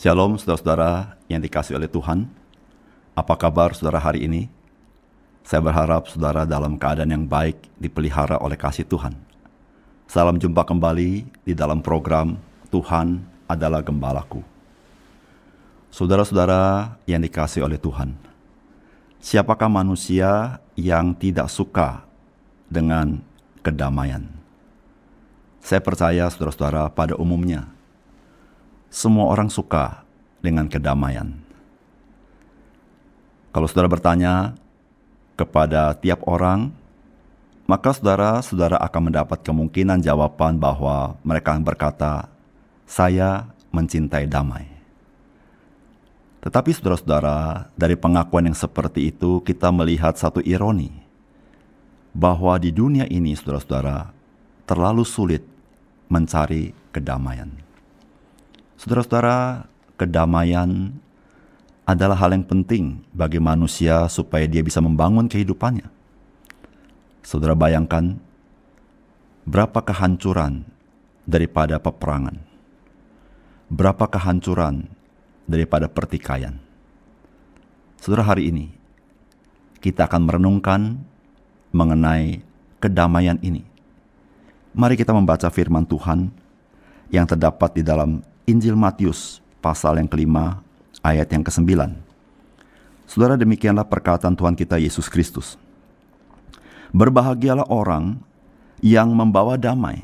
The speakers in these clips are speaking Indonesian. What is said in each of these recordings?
Shalom saudara-saudara yang dikasih oleh Tuhan. Apa kabar saudara hari ini? Saya berharap saudara dalam keadaan yang baik dipelihara oleh kasih Tuhan. Salam jumpa kembali di dalam program Tuhan adalah Gembalaku. Saudara-saudara yang dikasih oleh Tuhan. Siapakah manusia yang tidak suka dengan kedamaian? Saya percaya saudara-saudara pada umumnya semua orang suka dengan kedamaian. Kalau saudara bertanya kepada tiap orang, maka saudara-saudara akan mendapat kemungkinan jawaban bahwa mereka berkata, "Saya mencintai damai." Tetapi saudara-saudara, dari pengakuan yang seperti itu kita melihat satu ironi bahwa di dunia ini saudara-saudara terlalu sulit mencari kedamaian. Saudara-saudara, kedamaian adalah hal yang penting bagi manusia supaya dia bisa membangun kehidupannya. Saudara bayangkan berapa kehancuran daripada peperangan. Berapa kehancuran daripada pertikaian. Saudara hari ini kita akan merenungkan mengenai kedamaian ini. Mari kita membaca firman Tuhan yang terdapat di dalam Injil Matius pasal yang kelima ayat yang kesembilan. Saudara demikianlah perkataan Tuhan kita Yesus Kristus. Berbahagialah orang yang membawa damai,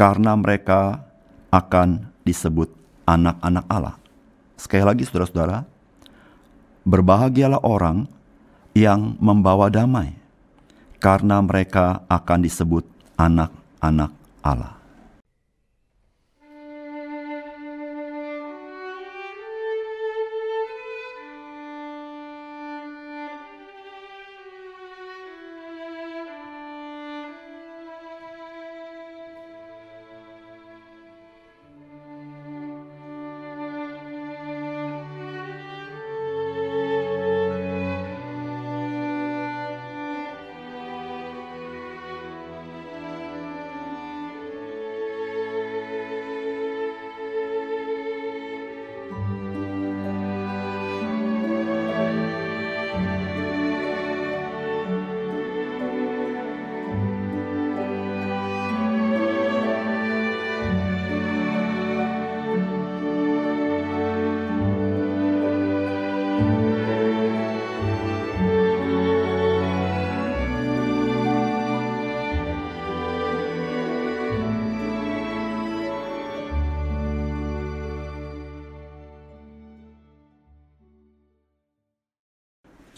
karena mereka akan disebut anak-anak Allah. Sekali lagi saudara-saudara, berbahagialah orang yang membawa damai, karena mereka akan disebut anak-anak Allah.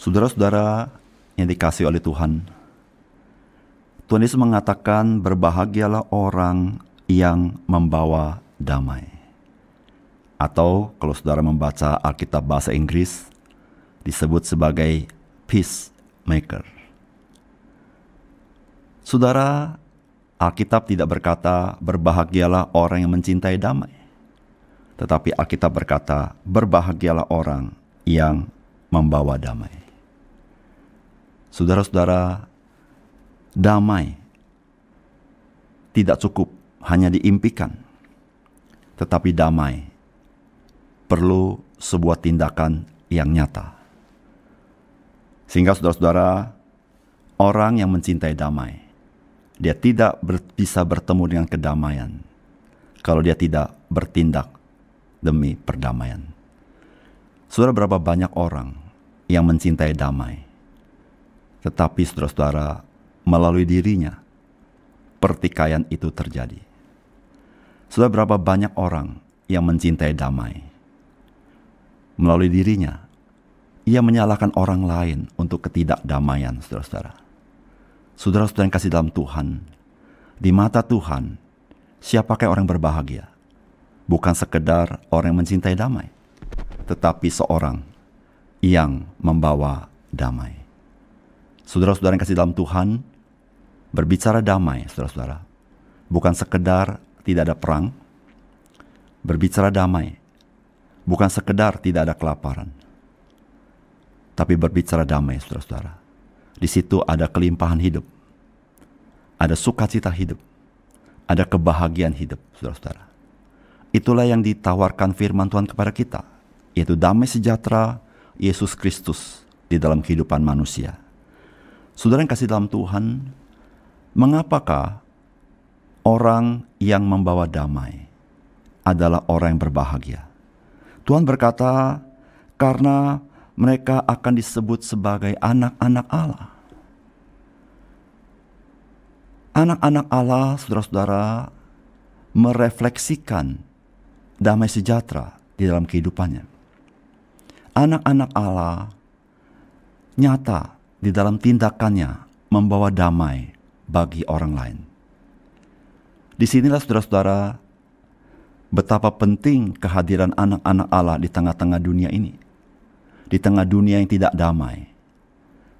Saudara-saudara yang dikasih oleh Tuhan, Tuhan Yesus mengatakan berbahagialah orang yang membawa damai. Atau kalau saudara membaca Alkitab bahasa Inggris, disebut sebagai peacemaker. Saudara, Alkitab tidak berkata berbahagialah orang yang mencintai damai. Tetapi Alkitab berkata berbahagialah orang yang membawa damai. Saudara-saudara, damai tidak cukup hanya diimpikan, tetapi damai perlu sebuah tindakan yang nyata. Sehingga saudara-saudara, orang yang mencintai damai, dia tidak ber, bisa bertemu dengan kedamaian kalau dia tidak bertindak demi perdamaian. Saudara berapa banyak orang yang mencintai damai, tetapi saudara-saudara, melalui dirinya, pertikaian itu terjadi. Sudah berapa banyak orang yang mencintai damai. Melalui dirinya, ia menyalahkan orang lain untuk ketidakdamaian, saudara-saudara. Saudara-saudara yang kasih dalam Tuhan, di mata Tuhan, siapakah orang berbahagia? bukan sekedar orang yang mencintai damai, tetapi seorang yang membawa damai. Saudara-saudara yang kasih dalam Tuhan, berbicara damai, saudara-saudara, bukan sekedar tidak ada perang, berbicara damai, bukan sekedar tidak ada kelaparan, tapi berbicara damai, saudara-saudara. Di situ ada kelimpahan hidup, ada sukacita hidup, ada kebahagiaan hidup, saudara-saudara. Itulah yang ditawarkan firman Tuhan kepada kita, yaitu damai sejahtera Yesus Kristus di dalam kehidupan manusia. Saudara yang kasih dalam Tuhan, mengapakah orang yang membawa damai adalah orang yang berbahagia? Tuhan berkata, karena mereka akan disebut sebagai anak-anak Allah. Anak-anak Allah, saudara-saudara, merefleksikan damai sejahtera di dalam kehidupannya. Anak-anak Allah nyata di dalam tindakannya membawa damai bagi orang lain. Di sinilah saudara-saudara betapa penting kehadiran anak-anak Allah di tengah-tengah dunia ini. Di tengah dunia yang tidak damai.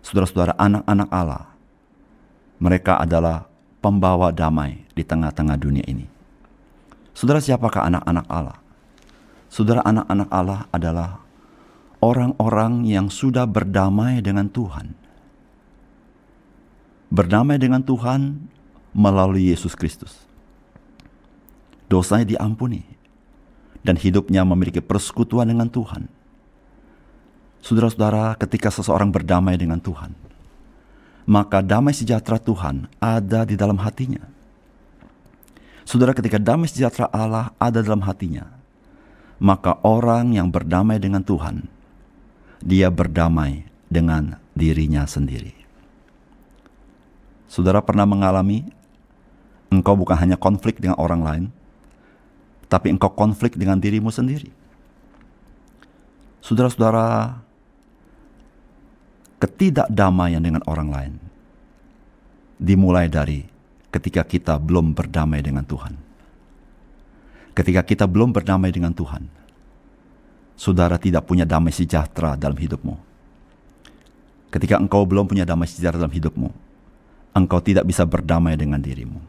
Saudara-saudara anak-anak Allah, mereka adalah pembawa damai di tengah-tengah dunia ini. Saudara siapakah anak-anak Allah? Saudara anak-anak Allah adalah orang-orang yang sudah berdamai dengan Tuhan. Berdamai dengan Tuhan melalui Yesus Kristus. Dosanya diampuni dan hidupnya memiliki persekutuan dengan Tuhan. Saudara-saudara, ketika seseorang berdamai dengan Tuhan, maka damai sejahtera Tuhan ada di dalam hatinya. Saudara, ketika damai sejahtera Allah ada dalam hatinya, maka orang yang berdamai dengan Tuhan, dia berdamai dengan dirinya sendiri. Saudara pernah mengalami engkau bukan hanya konflik dengan orang lain, tapi engkau konflik dengan dirimu sendiri. Saudara-saudara, ketidakdamaian dengan orang lain dimulai dari ketika kita belum berdamai dengan Tuhan. Ketika kita belum berdamai dengan Tuhan, saudara tidak punya damai sejahtera dalam hidupmu. Ketika engkau belum punya damai sejahtera dalam hidupmu, engkau tidak bisa berdamai dengan dirimu.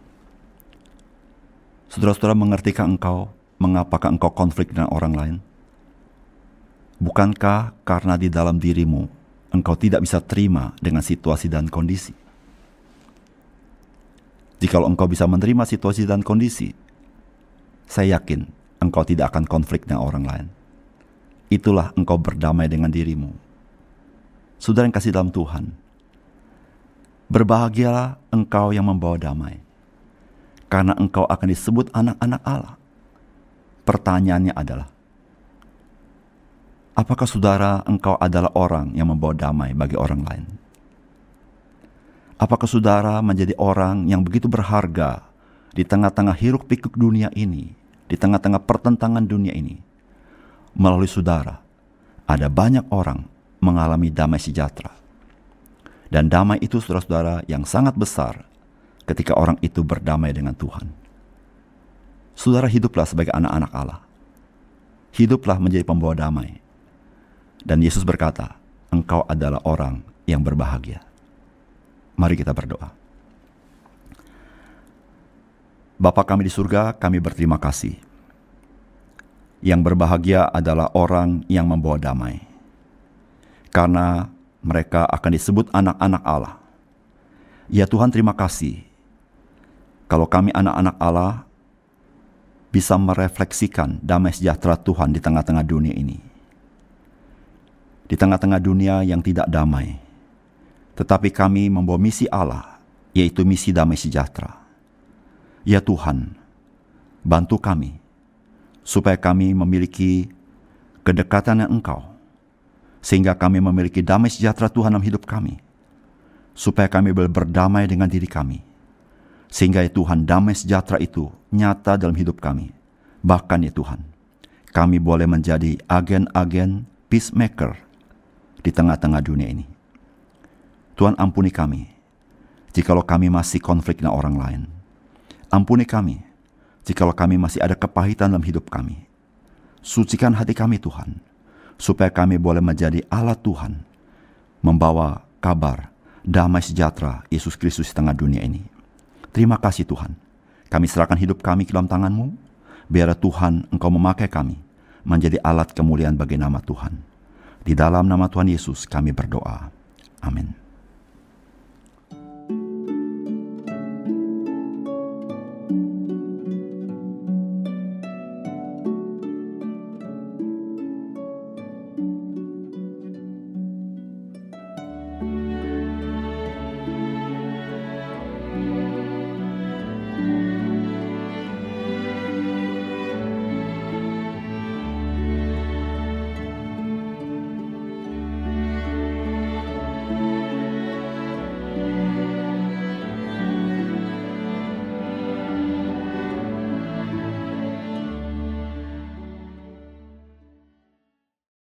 Saudara-saudara mengertikah engkau mengapakah engkau konflik dengan orang lain? Bukankah karena di dalam dirimu engkau tidak bisa terima dengan situasi dan kondisi. Jikalau engkau bisa menerima situasi dan kondisi, saya yakin engkau tidak akan konflik dengan orang lain. Itulah engkau berdamai dengan dirimu. Saudara yang kasih dalam Tuhan, berbahagialah engkau yang membawa damai, karena engkau akan disebut anak-anak Allah. Pertanyaannya adalah, Apakah saudara engkau adalah orang yang membawa damai bagi orang lain? Apakah saudara menjadi orang yang begitu berharga di tengah-tengah hiruk pikuk dunia ini, di tengah-tengah pertentangan dunia ini? Melalui saudara, ada banyak orang mengalami damai sejahtera. Dan damai itu saudara-saudara yang sangat besar ketika orang itu berdamai dengan Tuhan. Saudara hiduplah sebagai anak-anak Allah. Hiduplah menjadi pembawa damai dan Yesus berkata, engkau adalah orang yang berbahagia. Mari kita berdoa. Bapa kami di surga, kami berterima kasih. Yang berbahagia adalah orang yang membawa damai. Karena mereka akan disebut anak-anak Allah. Ya Tuhan terima kasih. Kalau kami anak-anak Allah bisa merefleksikan damai sejahtera Tuhan di tengah-tengah dunia ini di tengah-tengah dunia yang tidak damai. Tetapi kami membawa misi Allah, yaitu misi damai sejahtera. Ya Tuhan, bantu kami, supaya kami memiliki kedekatan yang Engkau, sehingga kami memiliki damai sejahtera Tuhan dalam hidup kami, supaya kami boleh berdamai dengan diri kami, sehingga ya Tuhan damai sejahtera itu nyata dalam hidup kami. Bahkan ya Tuhan, kami boleh menjadi agen-agen peacemaker di tengah-tengah dunia ini. Tuhan ampuni kami, jikalau kami masih konflik dengan orang lain. Ampuni kami, jikalau kami masih ada kepahitan dalam hidup kami. Sucikan hati kami Tuhan, supaya kami boleh menjadi alat Tuhan, membawa kabar damai sejahtera Yesus Kristus di tengah dunia ini. Terima kasih Tuhan. Kami serahkan hidup kami ke dalam tanganmu. Biar Tuhan Engkau memakai kami menjadi alat kemuliaan bagi nama Tuhan. Di dalam nama Tuhan Yesus kami berdoa. Amin.